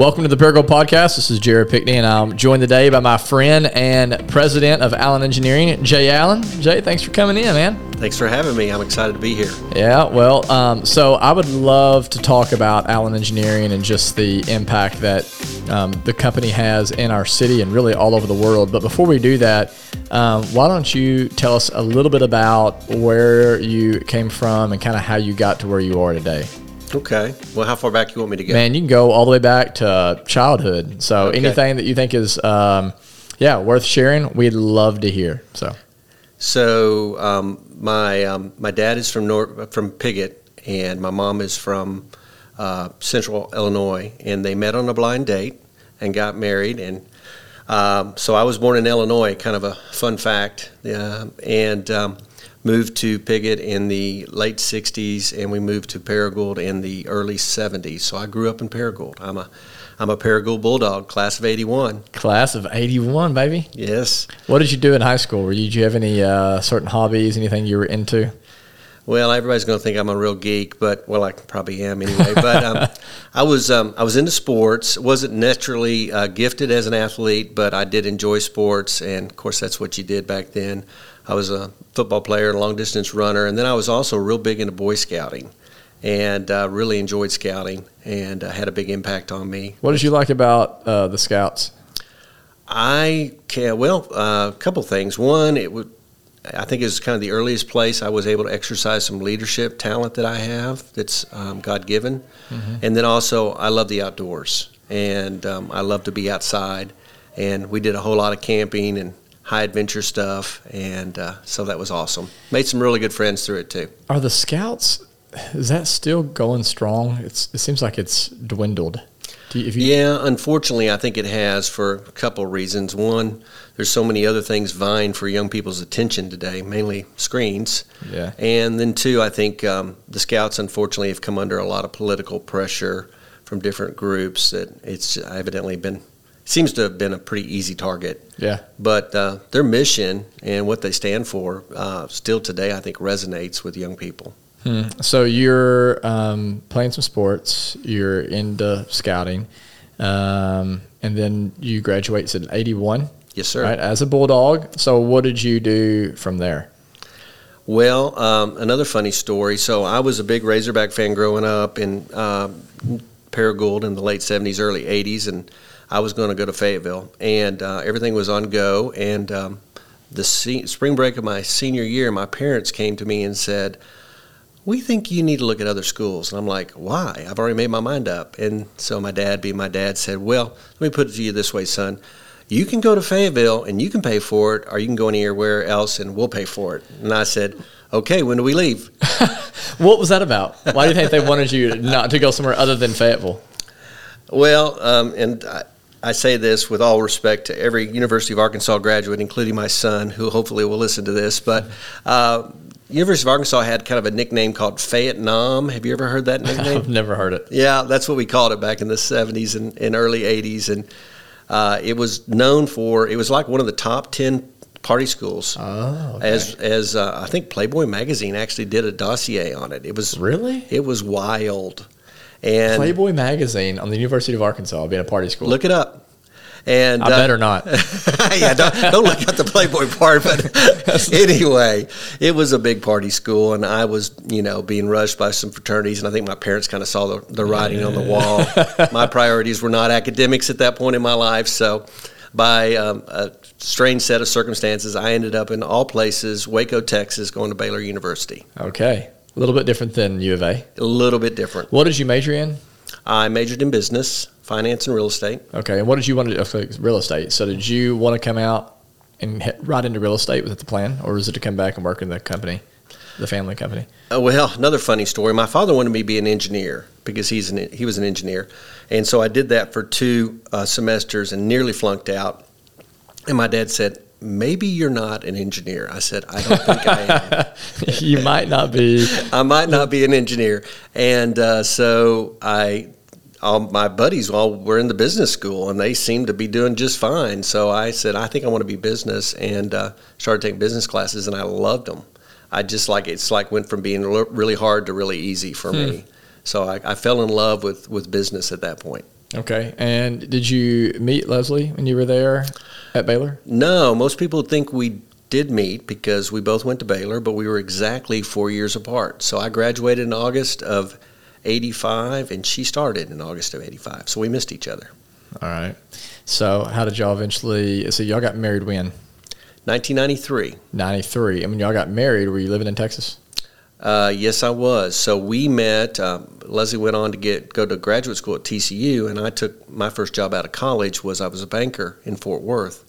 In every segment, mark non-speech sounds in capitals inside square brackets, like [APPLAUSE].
Welcome to the Paragould Podcast. This is Jared Pickney, and I'm joined today by my friend and president of Allen Engineering, Jay Allen. Jay, thanks for coming in, man. Thanks for having me. I'm excited to be here. Yeah, well, um, so I would love to talk about Allen Engineering and just the impact that um, the company has in our city and really all over the world. But before we do that, um, why don't you tell us a little bit about where you came from and kind of how you got to where you are today? Okay. Well, how far back you want me to go? Man, you can go all the way back to childhood. So Okay. anything that you think is, um, yeah, worth sharing, we'd love to hear. So So, um, my um, my dad is from North from Piggott, and my mom is from uh, Central Illinois, and they met on a blind date and got married. And um, so, I was born in Illinois. Kind of a fun fact, uh, and um, moved to Piggott in the late '60s, and we moved to Paragould in the early '70s. So, I grew up in Paragould. I'm a I'm a Paragould Bulldog, class of '81. class of '81, baby. Yes. What did you do in high school? Were you, did you have any uh, certain hobbies? Anything you were into? Well, everybody's going to think I'm a real geek, but well, I probably am anyway. But um, [LAUGHS] I was um, I was into sports. wasn't naturally uh, gifted as an athlete, but I did enjoy sports, and of course, that's what you did back then. I was a football player, a long distance runner, and then I was also real big into Boy Scouting, and uh, really enjoyed scouting, and uh, had a big impact on me. What did you like about uh, the Scouts? I can well uh, a couple things. One, it would I think it was kind of the earliest place I was able to exercise some leadership talent that I have that's um, God given, and then also I love the outdoors and um, I love to be outside, and we did a whole lot of camping and high adventure stuff, and uh, so that was awesome. Made some really good friends through it too. Are the Scouts? Is that still going strong? It's, it seems like it's dwindled. Do you, you, Yeah, unfortunately, I think it has for a couple of reasons. One, there's so many other things vying for young people's attention today, mainly screens. yeah. And then, two, I think um, the Scouts, unfortunately, have come under a lot of political pressure from different groups that it's evidently been, seems to have been a pretty easy target. Yeah. But uh, their mission and what they stand for uh, still today, I think, resonates with young people. Hmm. So you're um, playing some sports. You're into scouting, um, and then you graduate in '81, Yes, sir. right? As a bulldog. So what did you do from there? Well, um, another funny story. So I was a big Razorback fan growing up in uh, Paragould in the late '70s, early '80s, and I was going to go to Fayetteville, and uh, everything was on go. And um, the se- spring break of my senior year, my parents came to me and said, "We think you need to look at other schools." And I'm like, "Why? I've already made my mind up." And so my dad, being my dad, said, "Well, let me put it to you this way, son." You can go to Fayetteville and you can pay for it, or you can go anywhere else and we'll pay for it. And I said, okay, when do we leave? [LAUGHS] What was that about? Why do you think they wanted you not to go somewhere other than Fayetteville? Well, um, and I, I say this with all respect to every University of Arkansas graduate, including my son, who hopefully will listen to this. But uh, University of Arkansas had kind of a nickname called Fayette Nom. Have you ever heard that [LAUGHS] nickname? I've never heard it. Yeah, that's what we called it back in the 70s and, and early 80s. And uh, it was known for, it was like one of the top 10 party schools. Oh, okay. As, as uh, I think Playboy magazine actually did a dossier on it. It was really it was wild. And Playboy magazine on the University of Arkansas being a party school. look it up. And I uh, better not. [LAUGHS] yeah, don't, don't look at the Playboy part. But [LAUGHS] anyway, it was a big party school, and I was, you know, being rushed by some fraternities, and I think my parents kind of saw the, the writing on the wall. [LAUGHS] my priorities were not academics at that point in my life, so by um, a strange set of circumstances, I ended up in all places, Waco, Texas, going to Baylor University. Okay, a little bit different than U of A. A little bit different. What did you major in? I majored in business, finance, and real estate. Okay, and what did you want to do? Okay, real estate. So did you want to come out and hit right into real estate? Was that the plan, or was it to come back and work in the company, the family company? Uh, well, another funny story. My father wanted me to be an engineer because he's an, he was an engineer, and so I did that for two uh, semesters and nearly flunked out. And my dad said, "Maybe you're not an engineer." I said, "I don't think I am. [LAUGHS] you might not be. [LAUGHS] I might not be an engineer." And uh, so I, all my buddies all were in the business school, and they seemed to be doing just fine. So I said, "I think I want to be business," and uh, started taking business classes, and I loved them. I just like it's like went from being really hard to really easy for me. So I, I fell in love with with business at that point. Okay. And did you meet Leslie when you were there at Baylor? No, most people think we did meet because we both went to Baylor, but we were exactly four years apart. So I graduated in August of 85, and she started in August of 85. So we missed each other. All right. So how did y'all eventually? So y'all got married when? 1993. 93. And when y'all got married, were you living in Texas? Uh, yes, I was. So we met. Um, Leslie went on to get go to graduate school at TCU, and I took my first job out of college was I was a banker in Fort Worth,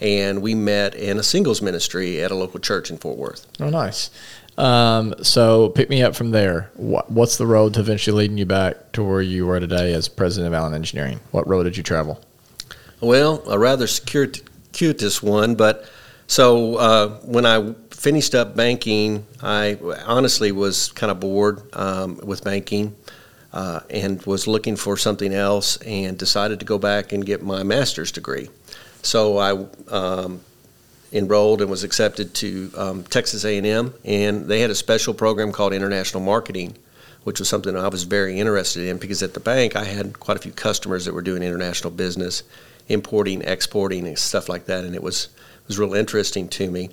and we met in a singles ministry at a local church in Fort Worth. Oh, nice. Um, so pick me up from there. What, what's the road to eventually leading you back to where you are today as president of Allen Engineering? What road did you travel? Well, a rather circuitous one, but so uh, when I finished up banking, I honestly was kind of bored um, with banking uh, and was looking for something else and decided to go back and get my master's degree. So I um, enrolled and was accepted to um, Texas A&M, and they had a special program called International Marketing, which was something I was very interested in because at the bank I had quite a few customers that were doing international business, importing, exporting, and stuff like that, and it was was real interesting to me.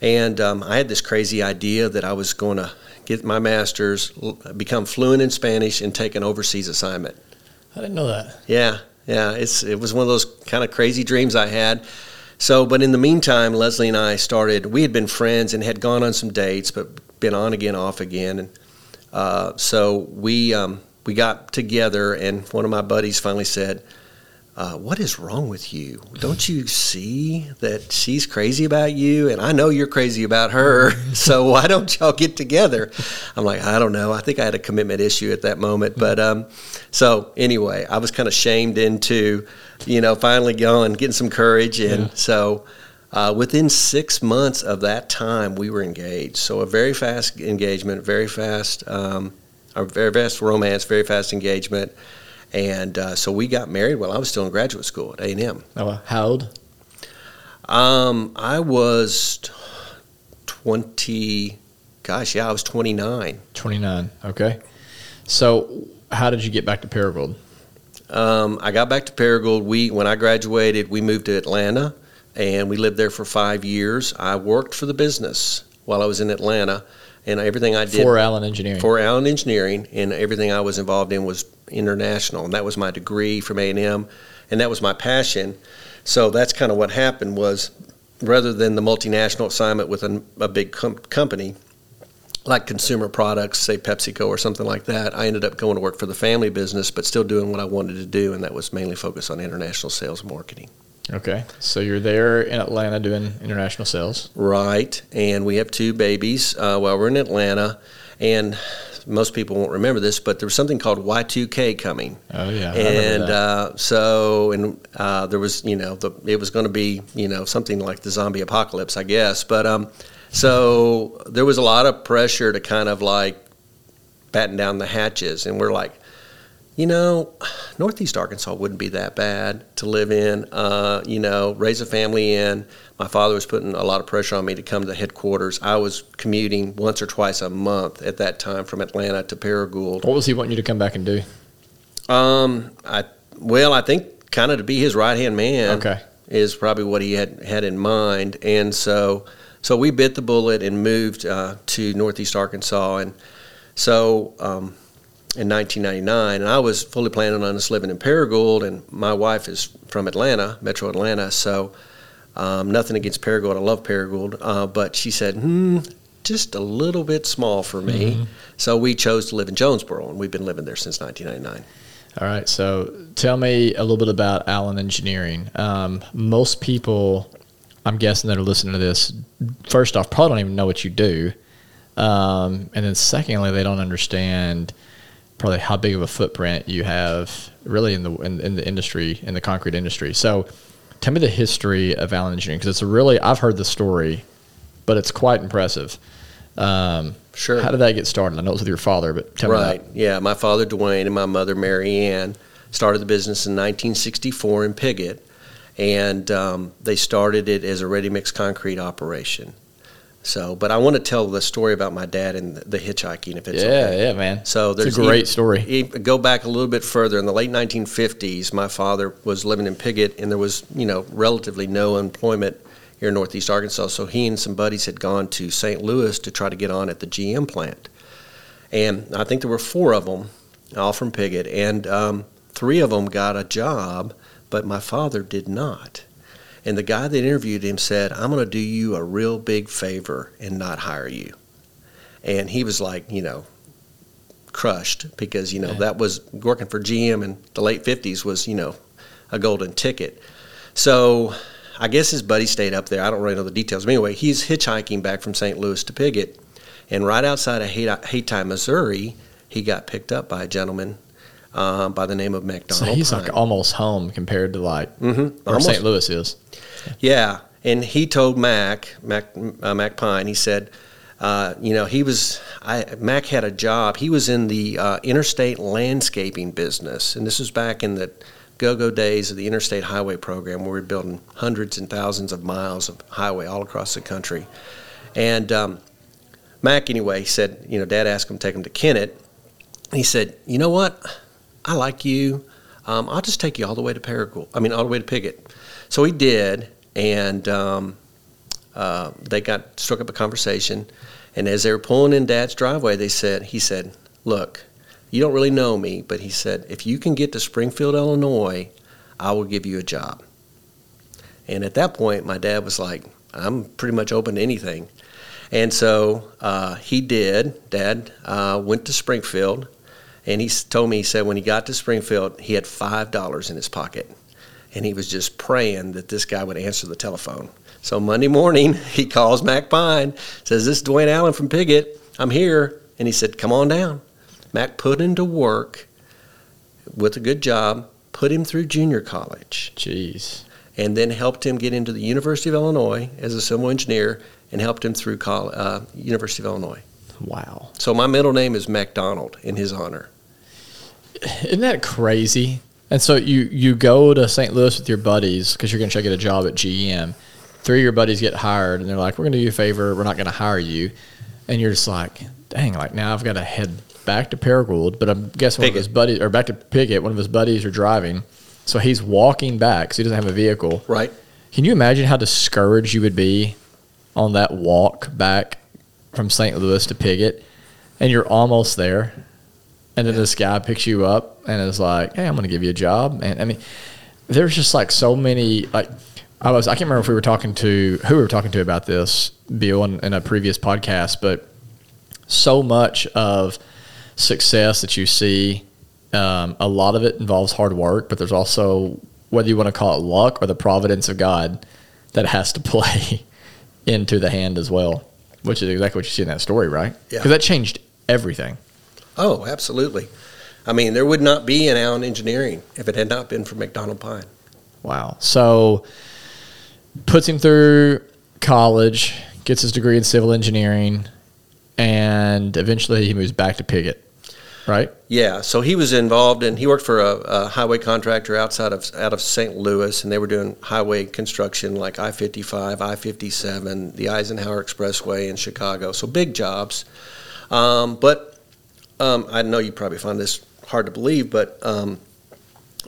And um, I had this crazy idea that I was going to get my master's, become fluent in Spanish, and take an overseas assignment. I didn't know that. Yeah, yeah, it's it was one of those kind of crazy dreams I had. So, but in the meantime, Leslie and I started. We had been friends and had gone on some dates, but been on again, off again, and uh, so we um, we got together. And one of my buddies finally said, uh, "What is wrong with you? Don't you see that she's crazy about you, and I know you're crazy about her? [LAUGHS] So why don't y'all get together?" I'm like, "I don't know. I think I had a commitment issue at that moment, but um, so anyway, I was kind of shamed into." you know, finally going, getting some courage. And yeah. so uh, within six months of that time, we were engaged. So a very fast engagement, very fast, um, a very fast romance, very fast engagement. And uh, so we got married while I was still in graduate school at A&M. Oh, how old? Um, I was 20, gosh, yeah, I was 29. 29, okay. So how did you get back to Paragould? Um, I got back to Paragould. We when I graduated, we moved to Atlanta, and we lived there for five years. I worked for the business while I was in Atlanta, and everything I did for Allen Engineering. For Allen Engineering, and everything I was involved in was international, and that was my degree from A and M, and that was my passion. So that's kind of what happened was, rather than the multinational assignment with a, a big com- company, like consumer products, say PepsiCo or something like that, I ended up going to work for the family business, but still doing what I wanted to do, and that was mainly focused on international sales and marketing. Okay, so you're there in Atlanta doing international sales, right? And we have two babies uh, while we're in Atlanta, and most people won't remember this, but there was something called Y2K coming. Oh yeah, and uh, so and uh, there was you know the, it was going to be you know something like the zombie apocalypse, I guess, but um, so there was a lot of pressure to kind of like batten down the hatches, and we're like, you know, Northeast Arkansas wouldn't be that bad to live in. Uh, you know, raise a family in. My father was putting a lot of pressure on me to come to headquarters. I was commuting once or twice a month at that time from Atlanta to Paragould. What was he wanting you to come back and do? Um, I well, I think kind of to be his right hand man. Okay, is probably what he had had in mind, and so so we bit the bullet and moved uh, to Northeast Arkansas, and so um, in 1999, and I was fully planning on us living in Paragould, and my wife is from Atlanta, Metro Atlanta, so um, nothing against Paragould. I love Paragould, uh, but she said, hmm, just a little bit small for me. Mm-hmm. So we chose to live in Jonesboro, and we've been living there since 1999. All right. So tell me a little bit about Allen Engineering. Um, most people I'm guessing that are listening to this, first off, probably don't even know what you do. Um, and then secondly, they don't understand probably how big of a footprint you have really in the in, in the industry in the concrete industry. So, tell me the history of Allen Engineering because it's a really I've heard the story, but it's quite impressive. Um, sure. How did that get started? I know it was with your father, but tell right. me Right. Yeah, my father Dwayne and my mother Mary Ann started the business in 1964 in Piggott and um, they started it as a ready mix concrete operation. So, but I want to tell the story about my dad and the, hitchhiking, if it's yeah, okay. yeah, man. So there's it's a great e- story. e- go back a little bit further in the late 1950s. My father was living in Piggott, and there was you know relatively no employment here in Northeast Arkansas. So he and some buddies had gone to St. Louis to try to get on at the GM plant, and I think there were four of them, all from Piggott, and um, three of them got a job, but my father did not. And the guy that interviewed him said, I'm going to do you a real big favor and not hire you. And he was like, you know, crushed because, you know, Yeah. that was working for GM in the late 50s was, you know, a golden ticket. So I guess his buddy stayed up there. I don't really know the details. But anyway, he's hitchhiking back from St. Louis to Piggott. And right outside of Hayti, Missouri, he got picked up by a gentleman uh, by the name of McDonald. So he's Pine. like almost home compared to like mm-hmm. where St. Louis is. Yeah, and he told Mac, Mac, uh, Mac Pine, he said, uh, you know, he was, I, Mac had a job. He was in the uh, interstate landscaping business, and this was back in the go-go days of the interstate highway program, where we were building hundreds and thousands of miles of highway all across the country. And um, Mac, anyway, he said, you know, Dad asked him to take him to Kennett. He said, you know what? I like you. Um, I'll just take you all the way to Paragould. I mean, all the way to Piggott. So he did, and um, uh, they got struck up a conversation. And as they were pulling in Dad's driveway, they said, he said, "Look, you don't really know me, but he said, if you can get to Springfield, Illinois, I will give you a job." And at that point, my dad was like, "I'm pretty much open to anything." And so uh, he did. Dad uh, went to Springfield, and he told me he said when he got to Springfield, he had five dollars in his pocket and he was just praying that this guy would answer the telephone. So Monday morning, [LAUGHS] he calls Mac Pine, says, "This is Dwayne Allen from Piggott. I'm here." And he said, "Come on down." Mac put him to work with a good job, put him through junior college, Jeez. and then helped him get into the University of Illinois as a civil engineer, and helped him through col uh, University of Illinois. Wow. So my middle name is MacDonald in his honor. Isn't that crazy? And so you you go to St. Louis with your buddies because you're going to try to get a job at GM. Three of your buddies get hired, and they're like, "We're going to do you a favor. We're not going to hire you." And you're just like, "Dang!" Like now I've got to head back to Paragould, but I'm guessing one of his buddies, or back to Piggott. One of his buddies are driving, so he's walking back because he doesn't have a vehicle. Right? Can you imagine how discouraged you would be on that walk back from St. Louis to Piggott, and you're almost there, and then this guy picks you up and is like, "Hey, I'm going to give you a job." And I mean, there's just like so many like. I was I can't remember if we were talking to who we were talking to about this, Bill, in, in a previous podcast, but so much of success that you see, um, a lot of it involves hard work, but there's also whether you want to call it luck or the providence of God that has to [LAUGHS] play into the hand as well, which is exactly what you see in that story, right? Yeah. Because that changed everything. Oh, absolutely. I mean, there would not be an Allen Engineering if it had not been for McDonald Pine. Wow. So puts him through college, gets his degree in civil engineering, and eventually he moves back to Piggott, right? Yeah, so he was involved in. He worked for a, a highway contractor outside of out of St. Louis, and they were doing highway construction like I fifty five, I fifty seven, the Eisenhower Expressway in Chicago. So big jobs. Um, but um, I know you probably find this hard to believe, but um,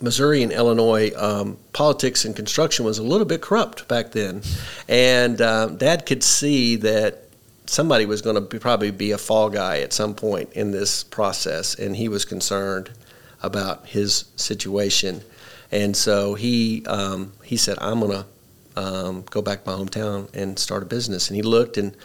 Missouri and Illinois um, politics and construction was a little bit corrupt back then, and um, Dad could see that somebody was going to probably be a fall guy at some point in this process, and he was concerned about his situation, and so he um, he said, "I'm going to um, go back to my hometown and start a business." And he looked and.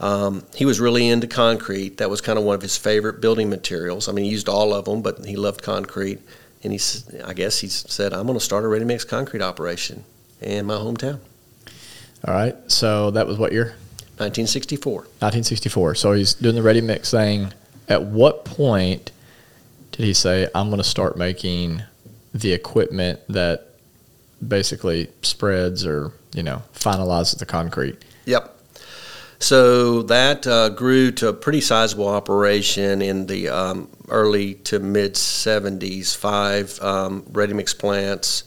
Um, he was really into concrete. That was kind of one of his favorite building materials. I mean, he used all of them, but he loved concrete. And he, I guess he said, "I'm going to start a ready-mix concrete operation in my hometown." All right. So that was what year? 1964. 1964. So he's doing the ready mix thing. At what point did he say, I'm going to start making the equipment that basically spreads or, you know, finalizes the concrete? Yep. So that uh, grew to a pretty sizable operation in the um, early to mid 70s. Five um, ready mix plants,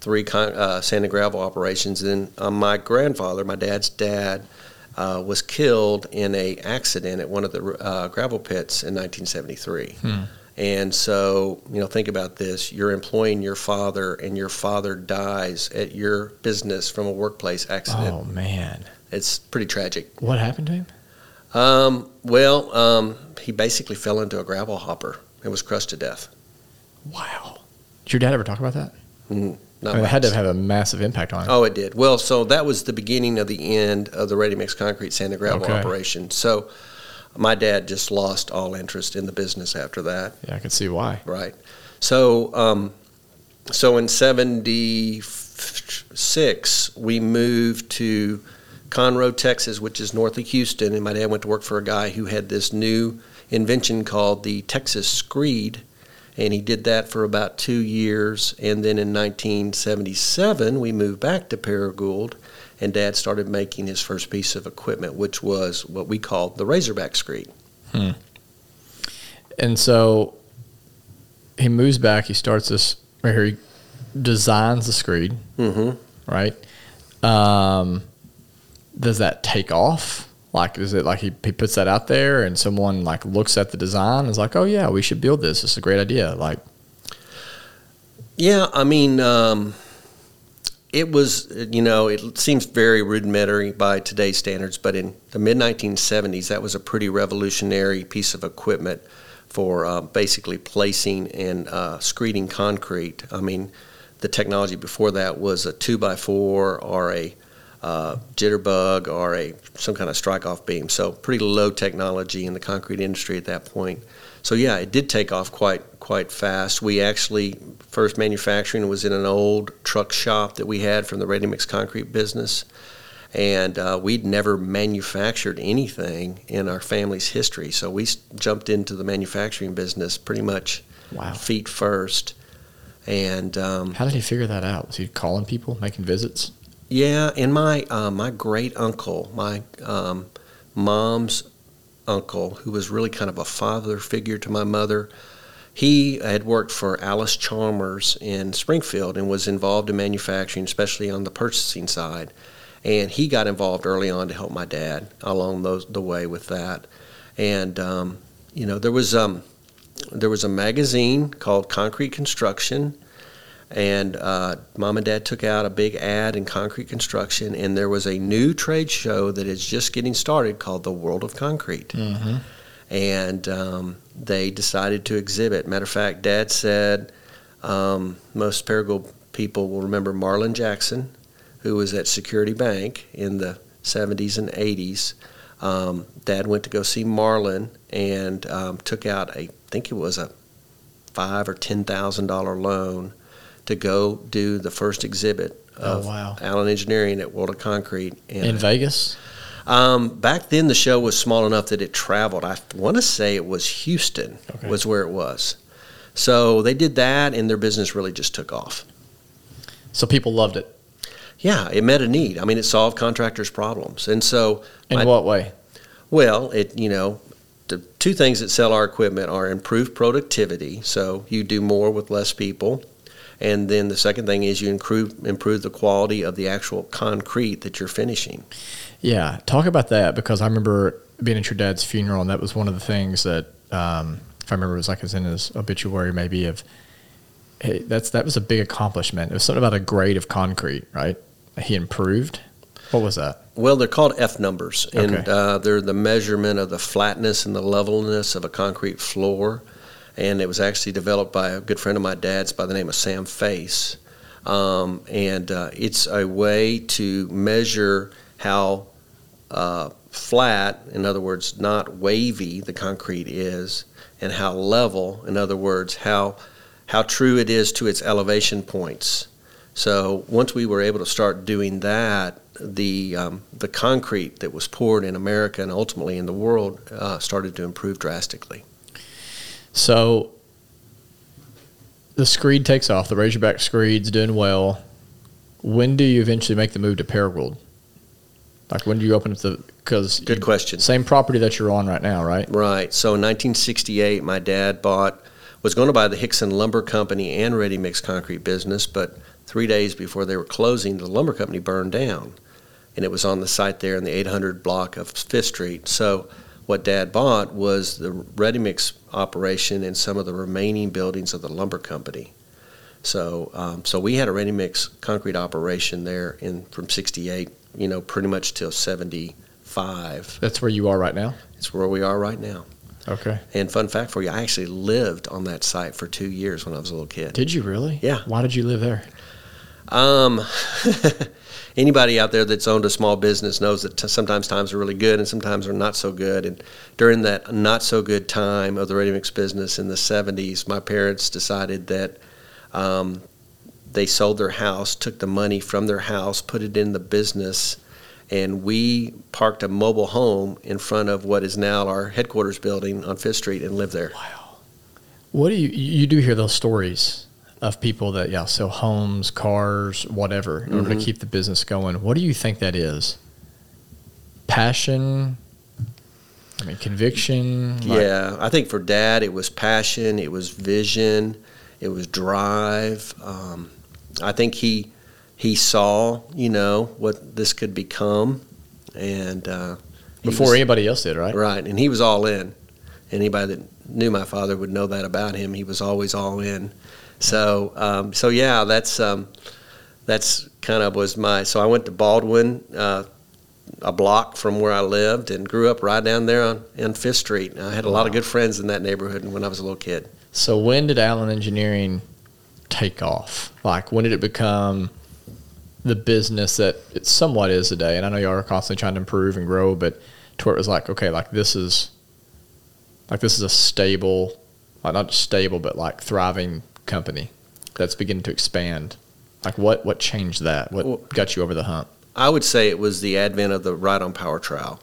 three con- uh, sand and gravel operations. And uh, my grandfather, my dad's dad, uh, was killed in a accident at one of the uh, gravel pits in 1973. Hmm. And so, you know, think about this: you're employing your father, and your father dies at your business from a workplace accident. Oh man, It's pretty tragic. what happened to him? Um, well, um, he basically fell into a gravel hopper and was crushed to death. Wow. Did your dad ever talk about that? Mm, I mean, it had to have a massive impact on him. Oh, it did. Well, so that was the beginning of the end of the ready mix concrete sand and gravel Okay. operation. So my dad just lost all interest in the business after that. Yeah, I can see why. Right. So, um, so in '76, we moved to Conroe, Texas, which is north of Houston, and my dad went to work for a guy who had this new invention called the Texas Screed, and he did that for about two years. And then in 1977, we moved back to Paragould, and Dad started making his first piece of equipment, which was what we called the Razorback Screed. And so he moves back. He starts this right here. He designs the screed, Mm-hmm. right? Um, does that take off? Like, is it like he, he puts that out there and someone like looks at the design and is like, oh yeah, we should build this. Is a great idea. Like, Yeah, I mean, um, it was, you know, it seems very rudimentary by today's standards, but in the mid 1970s, that was a pretty revolutionary piece of equipment for uh, basically placing and uh, screeding concrete. I mean, the technology before that was a two by four or a uh, jitterbug or a some kind of strike off beam. So pretty low technology in the concrete industry at that point. So yeah, it did take off quite quite fast. We actually first manufacturing was in an old truck shop that we had from the ready mix concrete business, and uh, we'd never manufactured anything in our family's history. So we jumped into the manufacturing business pretty much wow. feet first, and um, How did he figure that out? Was he calling people, making visits? Yeah, and my uh, my great uncle, my um, mom's uncle, who was really kind of a father figure to my mother, he had worked for Allis-Chalmers in Springfield and was involved in manufacturing, especially on the purchasing side. And he got involved early on to help my dad along those the way with that. And um, you know, there was um, there was a magazine called Concrete Construction and uh, mom and dad took out a big ad in concrete construction and there was a new trade show that is just getting started called the world of concrete. Mm-hmm. and um, they decided to exhibit. Matter of fact dad said um, most Paragould people will remember marlon jackson who was at security bank in the 70s and 80s um, dad went to go see marlon and um, took out a I think it was a five or ten thousand dollar loan to go do the first exhibit Oh, of wow. Allen Engineering at World of Concrete. And, In Vegas? um, back then, the show was small enough that it traveled. I want to say it was Houston Okay. was where it was. So they did that, and their business really just took off. So people loved it. Yeah, it met a need. I mean, it solved contractors' problems, and so In my- what way? Well, it you know, the two things that sell our equipment are improved productivity, so you do more with less people, and then the second thing is you improve improve the quality of the actual concrete that you're finishing. Yeah, talk about that because I remember being at your dad's funeral, and that was one of the things that, um, if I remember, it was like it was in his obituary, maybe of, hey, that's that was a big accomplishment. It was something about a grade of concrete, right? He improved. What was that? Well, they're called F numbers, and Okay. uh, they're the measurement of the flatness and the levelness of a concrete floor. And it was actually developed by a good friend of my dad's by the name of Sam Face. Um, and uh, it's a way to measure how uh, flat, in other words, not wavy, the concrete is, and how level, in other words, how how true it is to its elevation points. So once we were able to start doing that, the um, the concrete that was poured in America and ultimately in the world uh, started to improve drastically. So the screed takes off. The Razorback screed's doing well. When do you eventually make the move to Paragould? Like when do you open up the? Because Good question. Same property that you're on right now, right? Right. So in 1968, my dad bought was going to buy the Hickson Lumber Company and ready mix concrete business, but three days before they were closing, the lumber company burned down. and it was on the site there in the 800 block of Fifth Street. So what Dad bought was the ready mix operation and some of the remaining buildings of the lumber company. So um, so we had a ready mix concrete operation there in from 68, you know, pretty much till 75. That's where you are right now. It's where we are right now. Okay. And fun fact for you, I actually lived on that site for two years when I was a little kid. Did you really? Yeah. Why did you live there? Um, [LAUGHS] anybody out there that's owned a small business knows that t- sometimes times are really good and sometimes are not so good. And during that not so good time of the ready mix business in the 70s, my parents decided that um, they sold their house, took the money from their house, put it in the business, and we parked a mobile home in front of what is now our headquarters building on Fifth Street and lived there. Wow. What do you you do hear those stories of people that yeah sell homes, cars, whatever in order Mm-hmm. to keep the business going? What do you think that is? Passion. I mean, conviction. like- Yeah, I think for Dad, it was passion, it was vision, it was drive. Um, I think he he saw, you know, what this could become, and uh, before was- anybody else did, right? right, and he was all in. Anybody that knew my father would know that about him. He was always all in. So, um, so yeah, that's um, that's kind of was my. So I went to Baldwin. Uh, a block from where I lived and grew up right down there on, on Fifth Street. And I had a lot of good friends in that neighborhood when I was a little kid. So when did Allen Engineering take off? Like when did it become the business that it somewhat is today? And I know y'all are constantly trying to improve and grow, but to where it was like, okay, like this is like this is a stable, like not stable, but like thriving company that's beginning to expand. Like what what changed that? What got you over the hump? I would say it was the advent of the ride on power trowel,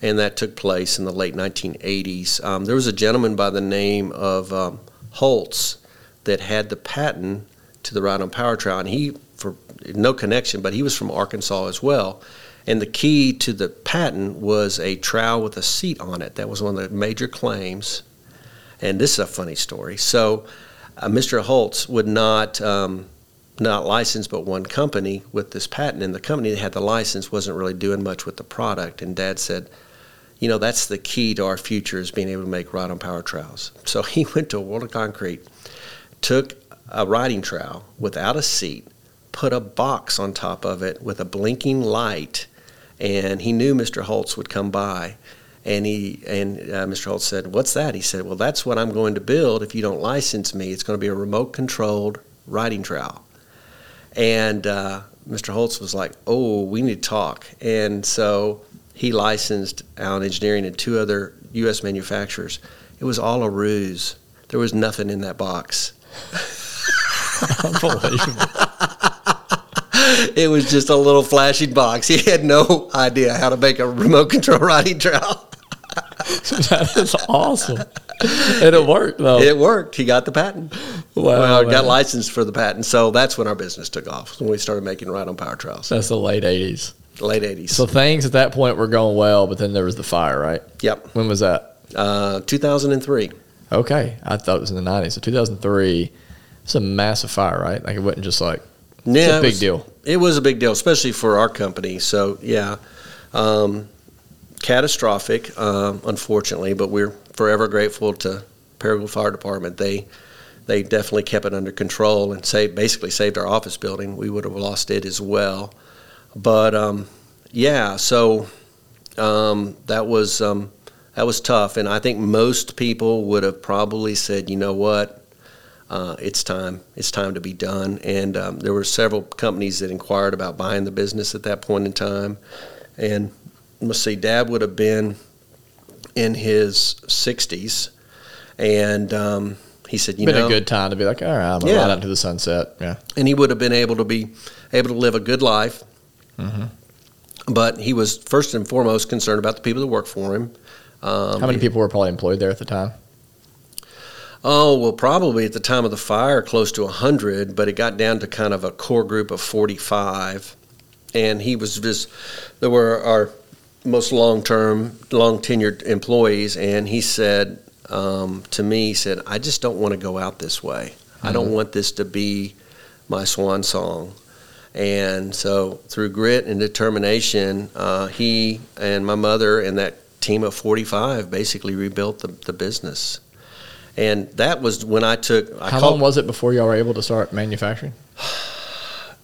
and that took place in the late 1980s. Um, there was a gentleman by the name of um, Holtz that had the patent to the ride on power trowel, and he, for no connection, but he was from Arkansas as well. And the key to the patent was a trowel with a seat on it. That was one of the major claims. And this is a funny story. So, uh, Mr. Holtz would not um, not licensed but one company with this patent, and the company that had the license wasn't really doing much with the product. And Dad said, "You know, that's the key to our future is being able to make ride on power trowels." [LAUGHS] So he went to a World of Concrete, took a riding trowel without a seat, put a box on top of it with a blinking light, and he knew Mr. Holtz would come by. And he and uh, Mr. Holtz said, "What's that?" He said, "Well, that's what I'm going to build. If you don't license me, it's going to be a remote-controlled riding trowel." And uh, Mr. Holtz was like, "Oh, we need to talk." And so he licensed Allen Engineering and two other U.S. manufacturers. It was all a ruse. There was nothing in that box. [LAUGHS] It was just a little flashing box. He had no idea how to make a remote control riding trowel. [LAUGHS] that is awesome. And it worked though. It worked. He got the patent. Wow, well, got licensed for the patent. So that's when our business took off. When we started making ride on power trowels, That's the late eighties. late '80s. So things at that point were going well, but then there was the fire, right? yep, When was that? uh, 2003. Okay, I thought it was in the nineties. So two thousand three. It's a massive fire, right? Like it wasn't just like Yeah, a it big was- deal. It was a big deal, especially for our company. So yeah, um, catastrophic, um, unfortunately, but we're forever grateful to Paragould Fire Department. They they definitely kept it under control and saved, basically saved our office building. We would have lost it as well. But um, yeah, so um, that was um, that was tough, and I think most people would have probably said, you know what, uh, it's time. It's time to be done. And um, there were several companies that inquired about buying the business at that point in time. And let's see, Dad would have been in his 60s, and um, he said, you know, been know, a good time to be like, all right, I'm gonna Yeah. ride out into the sunset. Yeah. and he would have been able to be able to live a good life. Mhm. But he was first and foremost concerned about the people that work for him. Um, How many people were probably employed there at the time? Oh, well, probably at the time of the fire, close to 100, but it got down to kind of a core group of 45. And he was just, there were our most long term, long tenured employees. And he said um, to me, he said, I just don't want to go out this way. I don't want this to be my swan song. And so, through grit and determination, uh, he and my mother and that team of 45 basically rebuilt the, the business. And that was when I took. I How called- long was it before y'all were able to start manufacturing?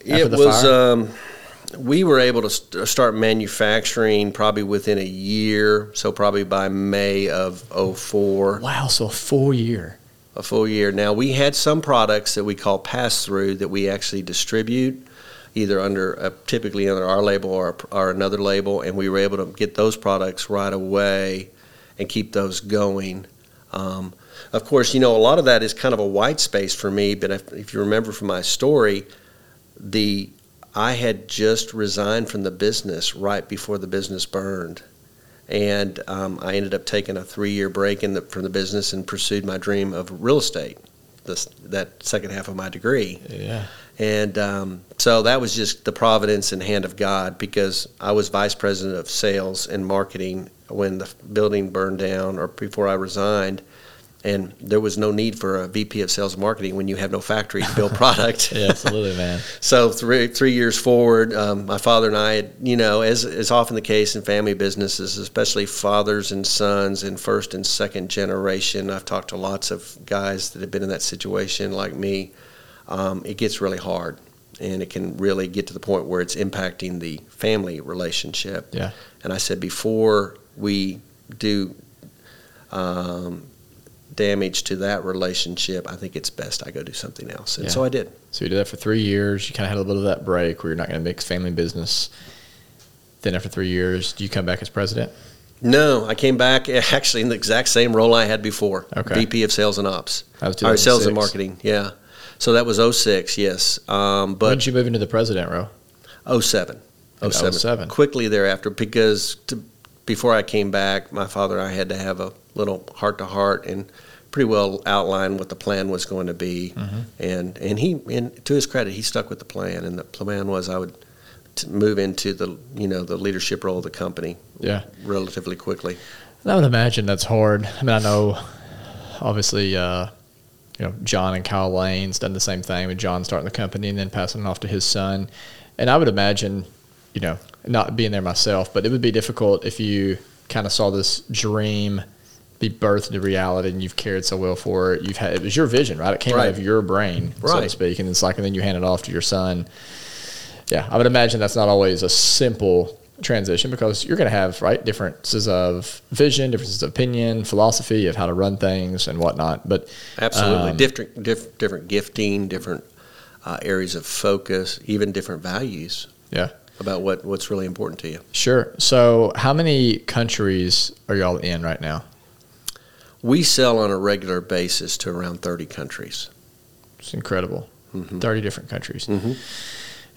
it the was. Um, we were able to st- start manufacturing probably within a year, so probably by May of 04. Wow, so a full year. a full year. Now we had some products that we call pass through that we actually distribute, either under uh, typically under our label or, or another label, and we were able to get those products right away and keep those going. Um, of course, you know a lot of that is kind of a white space for me. But if, if you remember from my story, the I had just resigned from the business right before the business burned and um, I ended up taking a three-year break in the, from the business and pursued my dream of real estate. This, that second half of my degree, Yeah. and um, so that was just the providence and hand of God because I was vice president of sales and marketing when the building burned down or before I resigned. And there was no need for a VP of sales and marketing when you have no factory to build product. [LAUGHS] Yeah, absolutely, man. [LAUGHS] So three three years forward, um, my father and I, had, you know, as is often the case in family businesses, especially fathers and sons in first and second generation. I've talked to lots of guys that have been in that situation, like me. Um, it gets really hard, and it can really get to the point where it's impacting the family relationship. Yeah. And I said before we do. Um, damage to that relationship, I think it's best I go do something else. And Yeah. so I did. So you did that for three years. You kind of had a little bit of that break where you're not going to mix family business. Then after three years, do you come back as president? No, I came back [LAUGHS] actually in the exact same role I had before. Okay. VP of Sales and Ops. That was Or sales and marketing, yeah. So that was 06, yes. Um, when but did you move into the president role? 07. In 07. Quickly thereafter, because to, before I came back, my father and I had to have a little heart to heart and pretty well outlined what the plan was going to be. Mm-hmm. And and he, and to his credit, he stuck with the plan. And the plan was I would move into the you know the leadership role of the company Yeah. relatively quickly. And I would imagine that's hard. I mean, I know, obviously, uh, you know, John and Kyle Lane's done the same thing with John starting the company and then passing it off to his son. And I would imagine, you know, not being there myself, but it would be difficult if you kind of saw this dream be birthed into reality and you've cared so well for it. You've had it was your vision, right? It came out of your brain, so to speak, and it's like, and then you hand it off to your son. Yeah, I would imagine that's not always a simple transition because you're going to have right differences of vision, differences of opinion, philosophy of how to run things and whatnot. But Absolutely, um, different, diff, different gifting, different uh, areas of focus, even different values yeah, about what, what's really important to you. sure. So, how many countries are y'all in right now? We sell on a regular basis to around 30 countries. It's incredible. Mhm. Thirty different countries, Mhm.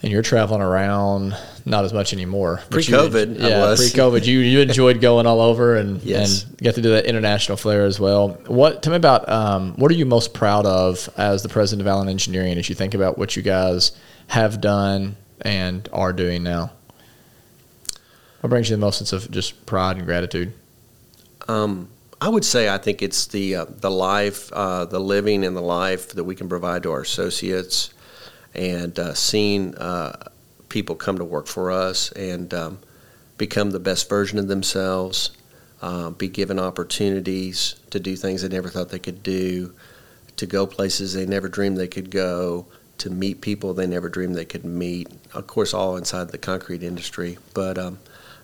and you're traveling around not as much anymore. Pre-COVID, en- I yeah, was. pre-COVID, you you enjoyed going all over and [LAUGHS] Yes. and get to do that international flair as well. What tell me about um, what are you most proud of as the president of Allen Engineering as you think about what you guys have done and are doing now? What brings you the most sense of just pride and gratitude? Um, I would say I think it's the uh, the life, uh, the living and the life that we can provide to our associates, and uh, seeing uh, people come to work for us and um, become the best version of themselves, uh, be given opportunities to do things they never thought they could do, to go places they never dreamed they could go, to meet people they never dreamed they could meet. Of course, all inside the concrete industry, but um,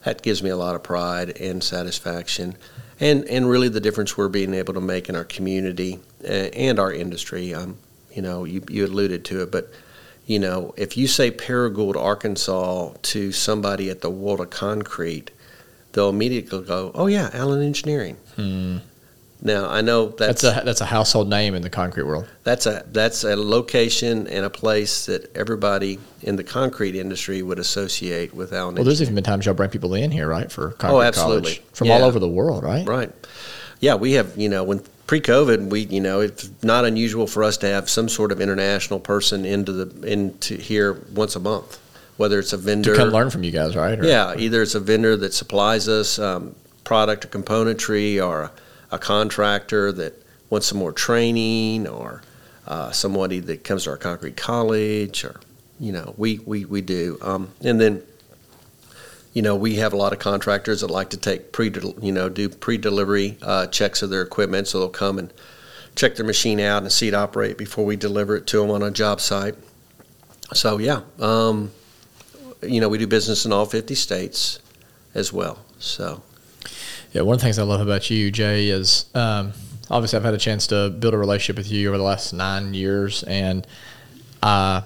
that gives me a lot of pride and satisfaction, and and really the difference we're being able to make in our community uh, and our industry. Um, you know, you you alluded to it, but you know, if you say Paragould, Arkansas, to somebody at the World of Concrete, they'll immediately go, "Oh yeah, Allen Engineering." Hmm. Now I know that's That's a that's a household name in the concrete world. that's a that's a location and a place that everybody in the concrete industry would associate with Allen. Well, there's even been times y'all bring people in here, right, for concrete Oh, absolutely. college from all over the world, right? Right. Yeah, we have, you know, when pre-COVID, we, you know, it's not unusual for us to have some sort of international person into the into here once a month, whether it's a vendor. To come learn from you guys, right? Or- Yeah, either it's a vendor that supplies us um, product or componentry, or a, a contractor that wants some more training, or uh, somebody that comes to our concrete college, or you know, we we we do. Um, and then, you know, we have a lot of contractors that like to take pre, you know, do pre-delivery uh, checks of their equipment, so they'll come and check their machine out and see it operate before we deliver it to them on a job site. So yeah, um, you know, we do business in all 50 states as well. So. Yeah, one of the things I love about you, Jay, is um, obviously I've had a chance to build a relationship with you over the last nine years, and I,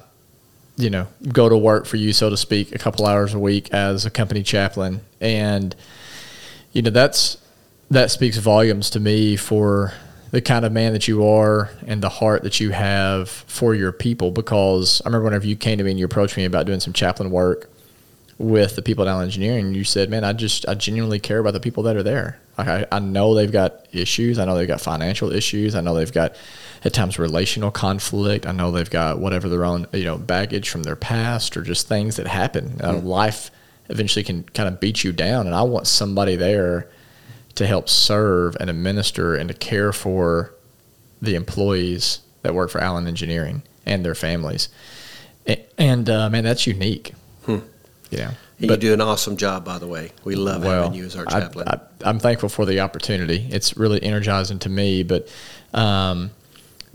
you know, go to work for you, so to speak, a couple hours a week as a company chaplain, and you know that's that speaks volumes to me for the kind of man that you are and the heart that you have for your people. Because I remember whenever you came to me and you approached me about doing some chaplain work with the people at Allen Engineering, you said, "Man, I just I genuinely care about the people that are there. Like I, I know they've got issues. I know they've got financial issues. I know they've got at times relational conflict. I know they've got whatever their own you know baggage from their past or just things that happen. Mm-hmm. Uh, mm. life eventually can kind of beat you down, and I want somebody there." to help serve and administer and to care for the employees that work for Allen Engineering and their families. And uh, man, that's unique. Hmm. Yeah. You but, do an awesome job, by the way. We love well, having you as our chaplain. I, am thankful for the opportunity. It's really energizing to me. But um,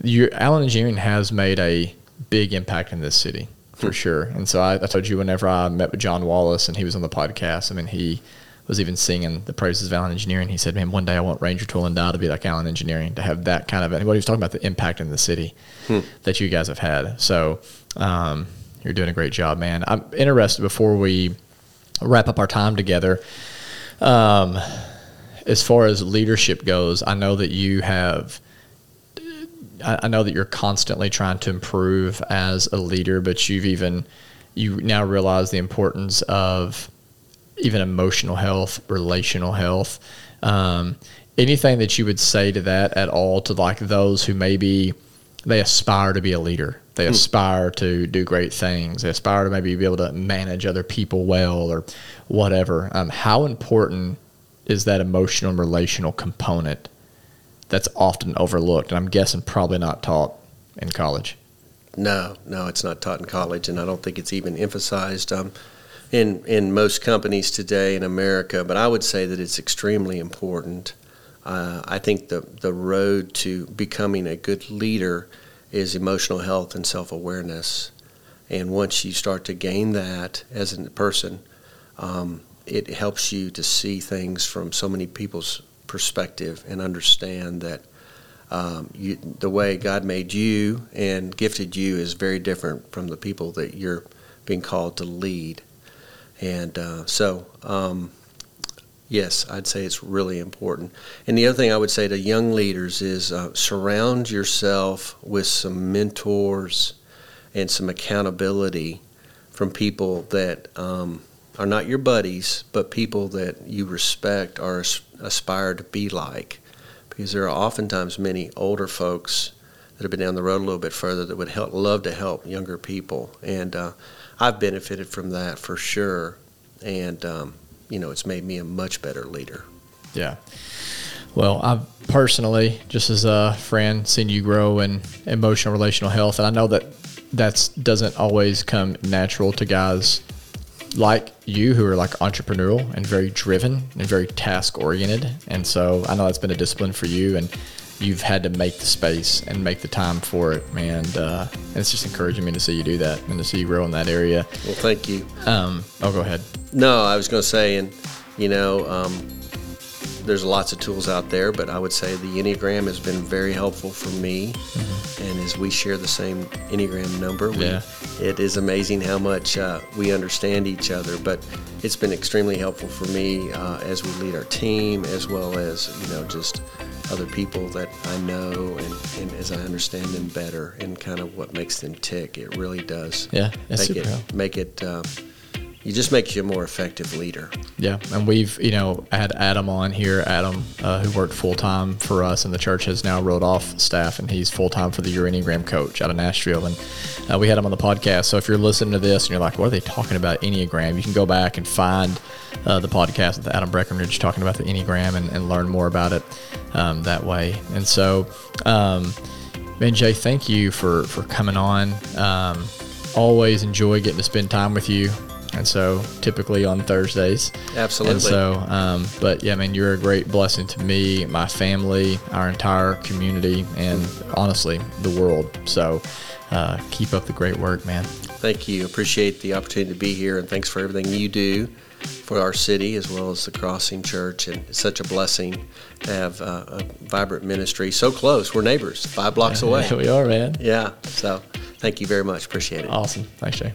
your, Allen Engineering has made a big impact in this city for hmm. sure. And so I, I told you whenever I met with John Wallace and he was on the podcast. I mean, he was even singing the praises of Allen Engineering. He said, "Man, one day I want Ranger Tool and Die to be like Allen Engineering, to have that kind of." What he was talking about the impact in the city hmm. that you guys have had. So um, you're doing a great job, man. I'm interested before we wrap up our time together. Um, as far as leadership goes, I know that you have. I know that you're constantly trying to improve as a leader, but you've even you now realize the importance of even emotional health, relational health. Um, anything that you would say to that at all to like those who maybe they aspire to be a leader, they hmm. aspire to do great things, they aspire to maybe be able to manage other people well or whatever. Um, how important is that emotional and relational component that's often overlooked? And I'm guessing probably not taught in college. No, no, it's not taught in college, and I don't think it's even emphasized. Um, in in most companies today in America, but I would say that it's extremely important. Uh, I think the the road to becoming a good leader is emotional health and self awareness, and once you start to gain that as a person, um, it helps you to see things from so many people's perspective and understand that. Um, you, the way God made you and gifted you is very different from the people that you're being called to lead. And uh, so, um, yes, I'd say it's really important. And the other thing I would say to young leaders is uh, surround yourself with some mentors and some accountability from people that um, are not your buddies, but people that you respect or aspire to be like. Because there are oftentimes many older folks that have been down the road a little bit further that would help, love to help younger people. And uh, I've benefited from that for sure, and um, you know, it's made me a much better leader. Yeah. Well, I've personally, just as a friend, seen you grow in emotional relational health, and I know that that doesn't always come natural to guys like you who are like entrepreneurial and very driven and very task oriented. And so I know that's been a discipline for you, and you've had to make the space and make the time for it, man. And, uh, and it's just encouraging me to see you do that and to see you grow in that area. Well, thank you. Um, oh, go ahead. No, I was going to say, and you know, um, there's lots of tools out there, but I would say the Enneagram has been very helpful for me. Mm-hmm. And as we share the same Enneagram number, we, yeah. it is amazing how much uh, we understand each other. But it's been extremely helpful for me uh, as we lead our team, as well as you know just other people that I know and, and, as I understand them better and kind of what makes them tick. It really does. Yeah, make it make it. Uh, you just makes you a more effective leader. Yeah, and we've you know had Adam on here. Adam, uh, who worked full time for us, and the church has now rolled off staff, and he's full time for the Enneagram coach out of Nashville. And uh, we had him on the podcast. So if you're listening to this and you're like, "What are they talking about Enneagram?" You can go back and find uh, the podcast with Adam Breckenridge talking about the Enneagram and, and learn more about it um, that way. And so, um, man, Jay, thank you for for coming on. Um, always enjoy getting to spend time with you. And so, typically on Thursdays. Absolutely. And so, um, but yeah, I mean, you're a great blessing to me, my family, our entire community, and honestly, the world. So, uh, keep up the great work, man. Thank you. Appreciate the opportunity to be here, and thanks for everything you do for our city as well as the Crossing Church. And it's such a blessing to have uh, a vibrant ministry so close. We're neighbors, five blocks away. [LAUGHS] we are, man. Yeah. So thank you very much. Appreciate it. Awesome. Thanks, Jay.